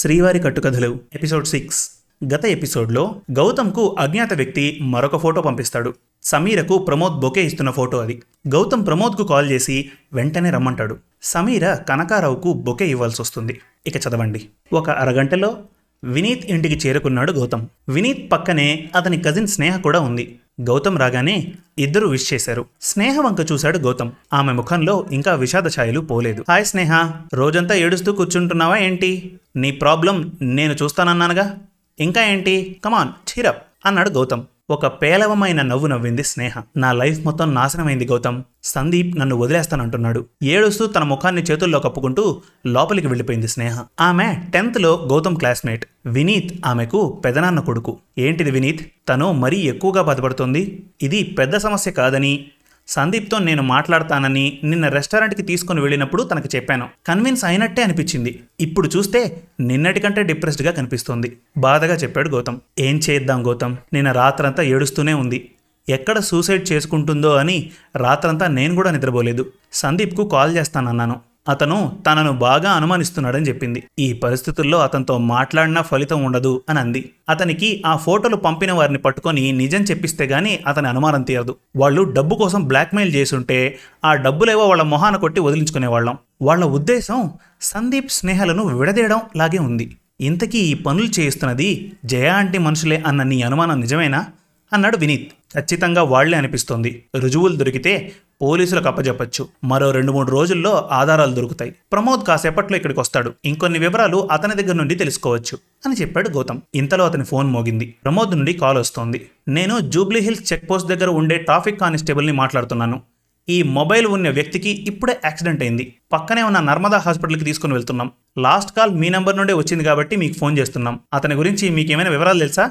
శ్రీవారి కట్టుకథలు episode six. గత ఎపిసోడ్లో గౌతమ్కు అజ్ఞాత వ్యక్తి మరొక ఫోటో పంపిస్తాడు. సమీరకు ప్రమోద్ బొకే ఇస్తున్న ఫోటో అది. గౌతమ్ ప్రమోద్కు కాల్ చేసి వెంటనే రమ్మంటాడు. సమీర కనకారావుకు బొకే ఇవ్వాల్సి వస్తుంది ఇక చదవండి. ఒక అరగంటలో వినీత్ ఇంటికి చేరుకున్నాడు గౌతమ్. వినీత్ పక్కనే అతని కజిన్ స్నేహ కూడా ఉంది. గౌతమ్ రాగానే ఇద్దరు విష్ చేశారు. స్నేహ వంక చూశాడు గౌతమ్. ఆమె ముఖంలో ఇంకా విషాద ఛాయలు పోలేదు. హాయ్ స్నేహ రోజంతా ఏడుస్తూ కూర్చుంటున్నావా ఏంటి? నీ ప్రాబ్లం నేను చూస్తానన్నానుగా. ఇంకా ఏంటి? కమాన్ చీరప్ అన్నాడు గౌతమ్. ఒక పేలవమైన నవ్వు నవ్వింది స్నేహ. నా లైఫ్ మొత్తం నాశనమైంది గౌతమ్. సందీప్ నన్ను వదిలేస్తానంటున్నాడు. ఏడుస్తూ తన ముఖాన్ని చేతుల్లో కప్పుకుంటూ లోపలికి వెళ్ళిపోయింది స్నేహ. ఆమె టెన్త్లో గౌతమ్ క్లాస్మేట్. వినీత్ ఆమెకు పెదనాన్న కొడుకు. ఏంటిది వినీత్? తను మరీ ఎక్కువగా బాధపడుతోంది. ఇది పెద్ద సమస్య కాదని సందీప్తో నేను మాట్లాడతానని నిన్న రెస్టారెంట్కి తీసుకుని వెళ్ళినప్పుడు తనకు చెప్పాను. కన్విన్స్ అయినట్టే అనిపించింది. ఇప్పుడు చూస్తే నిన్నటికంటే డిప్రెస్డ్గా కనిపిస్తోంది. బాధగా చెప్పాడు గౌతమ్. ఏం చేద్దాం గౌతమ్? నిన్న రాత్రంతా ఏడుస్తూనే ఉంది. ఎక్కడ సూసైడ్ చేసుకుంటుందో అని రాత్రంతా నేను కూడా నిద్రపోలేదు. సందీప్కు కాల్ చేస్తానన్నాను. అతను తనను బాగా అనుమానిస్తున్నాడని చెప్పింది. ఈ పరిస్థితుల్లో అతనితో మాట్లాడినా ఫలితం ఉండదు అని అంది అతనికి ఆ ఫోటోలు పంపిన వారిని పట్టుకొని నిజం చెప్పిస్తే గానీ అతని అనుమానం తీరదు. వాళ్ళు డబ్బు కోసం బ్లాక్మెయిల్ చేసుంటే ఆ డబ్బులేవో వాళ్ళ మొహాన కొట్టి వదిలించుకునేవాళ్ళం. వాళ్ళ ఉద్దేశం సందీప్ స్నేహలను విడదీయడం లాగే ఉంది. ఇంతకీ ఈ పనులు చేయిస్తున్నది జయ అంటే మనుషులే అన్న నీ అనుమానం నిజమేనా? అన్నాడు వినీత్. ఖచ్చితంగా వాళ్ళే అనిపిస్తోంది. రుజువులు దొరికితే పోలీసులకు అప్పజెప్పచ్చు. మరో రెండు మూడు రోజుల్లో ఆధారాలు దొరుకుతాయి. ప్రమోద్ కాసేపట్లో ఇక్కడికి వస్తాడు. ఇంకొన్ని వివరాలు అతని దగ్గర నుండి తెలుసుకోవచ్చు అని చెప్పాడు గౌతమ్. ఇంతలో అతని ఫోన్ మోగింది. ప్రమోద్ నుండి కాల్ వస్తోంది. నేను జూబ్లీ హిల్స్ చెక్ పోస్ట్ దగ్గర ఉండే ట్రాఫిక్ కానిస్టేబుల్ని మాట్లాడుతున్నాను. ఈ మొబైల్ ఉన్న వ్యక్తికి ఇప్పుడే యాక్సిడెంట్ అయింది. పక్కనే ఉన్న నర్మదా హాస్పిటల్కి తీసుకుని వెళ్తున్నాం. లాస్ట్ కాల్ మీ నెంబర్ నుండే వచ్చింది కాబట్టి మీకు ఫోన్ చేస్తున్నాం. అతని గురించి మీకేమైనా వివరాలు తెలుసా?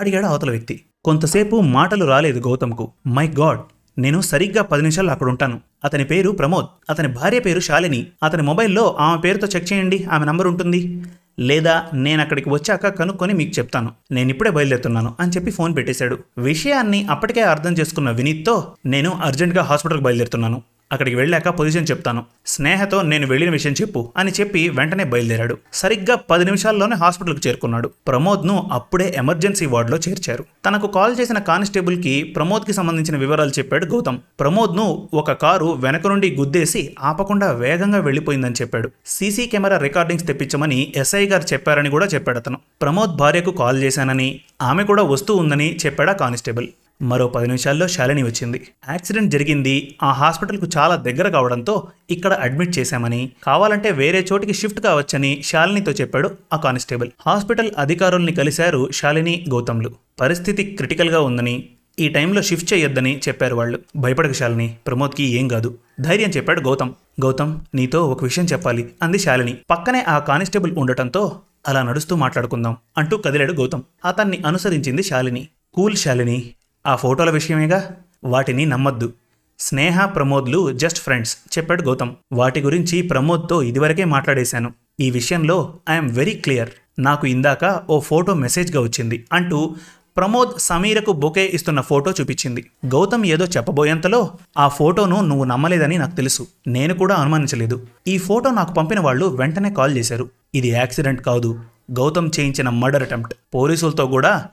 అడిగాడు అవతల వ్యక్తి. కొంతసేపు మాటలు రాలేదు గౌతమ్కు. My God! నేను సరిగ్గా పది నిమిషాలు అక్కడ ఉంటాను. అతని పేరు ప్రమోద్. అతని భార్య పేరు శాలిని. అతని మొబైల్లో ఆమె పేరుతో చెక్ చేయండి. ఆమె నంబర్ ఉంటుంది. లేదా నేను అక్కడికి వచ్చాక కనుక్కొని మీకు చెప్తాను. నేను ఇప్పుడే బయలుదేరుతున్నాను అని చెప్పి ఫోన్ పెట్టేశాడు. విషయాన్ని అప్పటికే అర్థం చేసుకున్న వినీత్తో నేను అర్జెంటుగా హాస్పిటల్కి బయలుదేరుతున్నాను. అక్కడికి వెళ్ళాక పొజిషన్ చెప్తాను. స్నేహతో నేను వెళ్ళిన విషయం చెప్పు అని చెప్పి వెంటనే బయలుదేరాడు. సరిగ్గా పది నిమిషాల్లోనే హాస్పిటల్కి చేరుకున్నాడు. ప్రమోద్ను అప్పుడే ఎమర్జెన్సీ వార్డులో చేర్చారు. తనకు కాల్ చేసిన కానిస్టేబుల్కి ప్రమోద్కి సంబంధించిన వివరాలు చెప్పాడు గౌతమ్. ప్రమోద్ను ఒక కారు వెనక నుండి గుద్దేసి ఆపకుండా వేగంగా వెళ్ళిపోయిందని చెప్పాడు. సీసీ కెమెరా రికార్డింగ్స్ తెప్పించమని ఎస్ఐ గారు చెప్పారని కూడా చెప్పాడు అతను. ప్రమోద్ భార్యకు కాల్ చేశానని ఆమె కూడా వస్తూ ఉందని చెప్పాడా కానిస్టేబుల్. మరో పది నిమిషాల్లో శాలిని వచ్చింది. యాక్సిడెంట్ జరిగింది. ఆ హాస్పిటల్కు చాలా దగ్గర కావడంతో ఇక్కడ అడ్మిట్ చేశామని కావాలంటే వేరే చోటికి షిఫ్ట్ కావచ్చని శాలినితో చెప్పాడు ఆ కానిస్టేబుల్. హాస్పిటల్ అధికారుల్ని కలిశారు శాలిని గౌతమ్లు. పరిస్థితి క్రిటికల్గా ఉందని ఈ టైంలో షిఫ్ట్ చేయొద్దని చెప్పారు వాళ్ళు. భయపడక శాలిని ప్రమోద్కి ఏం కాదు. ధైర్యం చెప్పాడు గౌతమ్. గౌతమ్ నీతో ఒక విషయం చెప్పాలి అంది శాలిని. పక్కనే ఆ కానిస్టేబుల్ ఉండటంతో అలా నడుస్తూ మాట్లాడుకుందాం అంటూ కదిలాడు గౌతమ్. అతన్ని అనుసరించింది శాలిని. కూల్ శాలిని ఆ ఫోటోల విషయమేగా? వాటిని నమ్మద్దు. స్నేహ ప్రమోద్లు జస్ట్ ఫ్రెండ్స్ చెప్పాడు గౌతమ్. వాటి గురించి ప్రమోద్తో ఇదివరకే మాట్లాడేశాను. ఈ విషయంలో ఐఎమ్ వెరీ క్లియర్ నాకు ఇందాక ఓ ఫోటో మెసేజ్గా వచ్చింది. అంటూ ప్రమోద్ సమీరకు బొకే ఇస్తున్న ఫోటో చూపించింది. గౌతమ్ ఏదో చెప్పబోయేంతలో ఆ ఫోటోను నువ్వు నమ్మలేదని నాకు తెలుసు. నేను కూడా అనుమానించలేదు. ఈ ఫోటో నాకు పంపిన వాళ్ళు వెంటనే కాల్ చేశారు. ఇది యాక్సిడెంట్ కాదు. గౌతమ్ చేయించిన మర్డర్ అటెంప్ట్. పోలీసులతో కూడా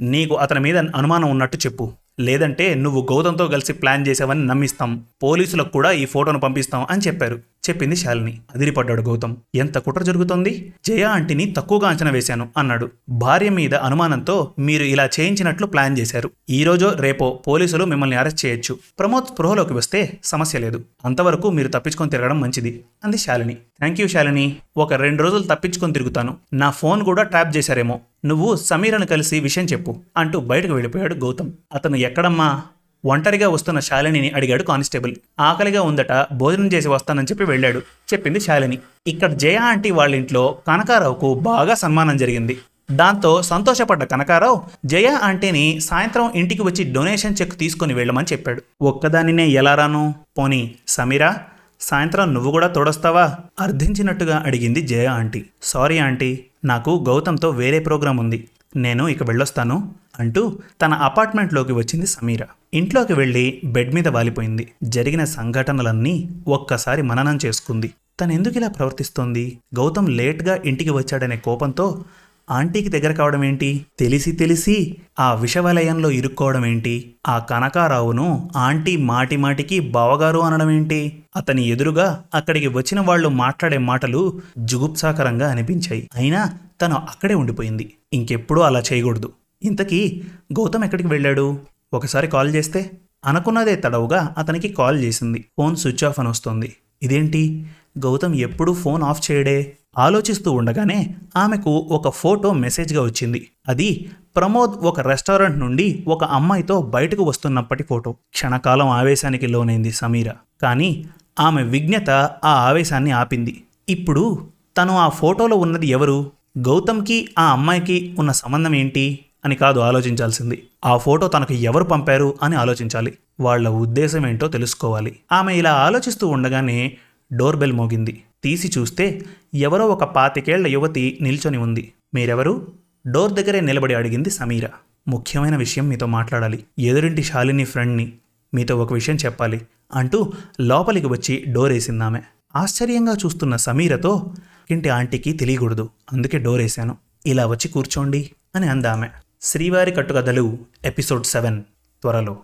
నీకు అతని మీద అనుమానం ఉన్నట్టు చెప్పు. లేదంటే నువ్వు గౌతంతో కలిసి ప్లాన్ చేసావని నమ్మిస్తాం. పోలీసులకు కూడా ఈ ఫోటోను పంపిస్తాం అని చెప్పారు. చెప్పింది శాలిని. అదిరిపడ్డాడు గౌతమ్. ఎంత కుట్ర జరుగుతోంది? జయ ఆంటీని తక్కువగా అంచనా వేశాను అన్నాడు. భార్య మీద అనుమానంతో మీరు ఇలా చేయించినట్లు ప్లాన్ చేశారు. ఈ రోజో రేపో పోలీసులు మిమ్మల్ని అరెస్ట్ చేయొచ్చు. ప్రమోద్ స్పృహలోకి వస్తే సమస్య లేదు. అంతవరకు మీరు తప్పించుకొని తిరగడం మంచిది అంది శాలిని. Thank you Shalini. ఒక రెండు రోజులు తప్పించుకొని తిరుగుతాను. నా ఫోన్ కూడా ట్యాప్ చేశారేమో. నువ్వు సమీరను కలిసి విషయం చెప్పు అంటూ బయటకు వెళ్ళిపోయాడు గౌతమ్. అతను ఎక్కడమ్మా? ఒంటరిగా వస్తున్న శాలినిని అడిగాడు కానిస్టేబుల్. ఆకలిగా ఉందట భోజనం చేసి వస్తానని చెప్పి వెళ్ళాడు చెప్పింది శాలిని. ఇక్కడ జయ ఆంటీ వాళ్ళ ఇంట్లో కనకారావుకు బాగా సన్మానం జరిగింది. దాంతో సంతోషపడ్డ కనకారావు జయ ఆంటీని సాయంత్రం ఇంటికి వచ్చి డొనేషన్ చెక్ తీసుకుని వెళ్ళమని చెప్పాడు. ఒక్కదానినే ఎలా రాను? పోనీ సమీరా సాయంత్రం నువ్వు కూడా తోడొస్తావా? అర్థించినట్టుగా అడిగింది జయ ఆంటీ. సారీ ఆంటీ నాకు గౌతమ్తో వేరే ప్రోగ్రాం ఉంది. నేను ఇక వెళ్ళొస్తాను అంటూ తన అపార్ట్మెంట్లోకి వచ్చింది సమీర. ఇంట్లోకి వెళ్ళి బెడ్ మీద వాలిపోయింది. జరిగిన సంఘటనలన్నీ ఒక్కసారి మననం చేసుకుంది. తను ఎందుకు ఇలా ప్రవర్తిస్తోంది? గౌతమ్ లేట్గా ఇంటికి వచ్చాడనే కోపంతో ఆంటీకి దగ్గర కావడం ఏంటి? తెలిసి తెలిసి ఆ విషవలయంలో ఇరుక్కోవడం ఏంటి? ఆ కనకారావును ఆంటీ మాటి మాటికి బావగారు అనడం ఏంటి? అతని ఎదురుగా అక్కడికి వచ్చిన వాళ్ళు మాట్లాడే మాటలు జుగుప్సాకరంగా అనిపించాయి. అయినా తను అక్కడే ఉండిపోయింది. ఇంకెప్పుడూ అలా చేయకూడదు. ఇంతకీ గౌతమ్ ఎక్కడికి వెళ్ళాడు? ఒకసారి కాల్ చేస్తే? అనుకున్నదే తడవుగా అతనికి కాల్ చేసింది. ఫోన్ స్విచ్ ఆఫ్ అని వస్తుంది. ఇదేంటి? గౌతమ్ ఎప్పుడూ ఫోన్ ఆఫ్ చేయడే? ఆలోచిస్తూ ఉండగానే ఆమెకు ఒక ఫోటో మెసేజ్గా వచ్చింది. అది ప్రమోద్ ఒక రెస్టారెంట్ నుండి ఒక అమ్మాయితో బయటకు వస్తున్నప్పటి ఫోటో. క్షణకాలం ఆవేశానికి లోనైంది సమీర. కానీ ఆమె విజ్ఞత ఆ ఆవేశాన్ని ఆపింది. ఇప్పుడు తను ఆ ఫోటోలో ఉన్నది ఎవరు? గౌతమ్కి ఆ అమ్మాయికి ఉన్న సంబంధం ఏంటి? అని కాదు ఆలోచించాల్సింది. ఆ ఫోటో తనకు ఎవరు పంపారు అని ఆలోచించాలి. వాళ్ళ ఉద్దేశం ఏంటో తెలుసుకోవాలి. ఆమె ఇలా ఆలోచిస్తూ ఉండగానే డోర్ బెల్ మోగింది. తీసి చూస్తే ఎవరో ఒక పాతికేళ్ళ యువతి నిల్చొని ఉంది. మీరెవరు? డోర్ దగ్గరే నిలబడి అడిగింది సమీర. ముఖ్యమైన విషయం మీతో మాట్లాడాలి. ఎదురింటి శాలిని ఫ్రెండ్ని మీతో ఒక విషయం చెప్పాలి అంటూ లోపలికి వచ్చి డోర్ వేసిందామె ఆశ్చర్యంగా చూస్తున్న సమీరతో ఇంటి ఆంటీకి తెలియకూడదు. అందుకే డోర్ వేశాను ఇలా వచ్చి కూర్చోండి అని అందామె. శ్రీవారి కట్టుకథలు ఎపిసోడ్ సెవెన్ త్వరలో.